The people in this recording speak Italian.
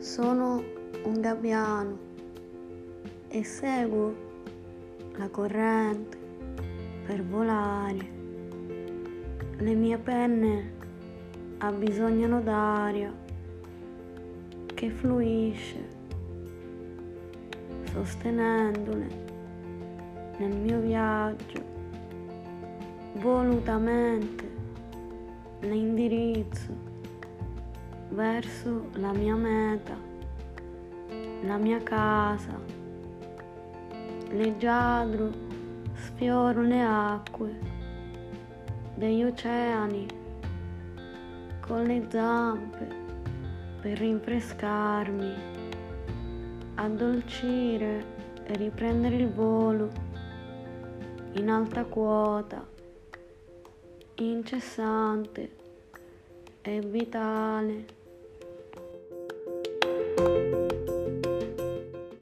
Sono un gabbiano e seguo la corrente per volare. Le mie penne abbisognano d'aria che fluisce, sostenendole nel mio viaggio. Volutamente le indirizzo verso la mia meta, la mia casa. Leggiadro sfioro le acque degli oceani con le zampe per rinfrescarmi, addolcire e riprendere il volo in alta quota, incessante e vitale.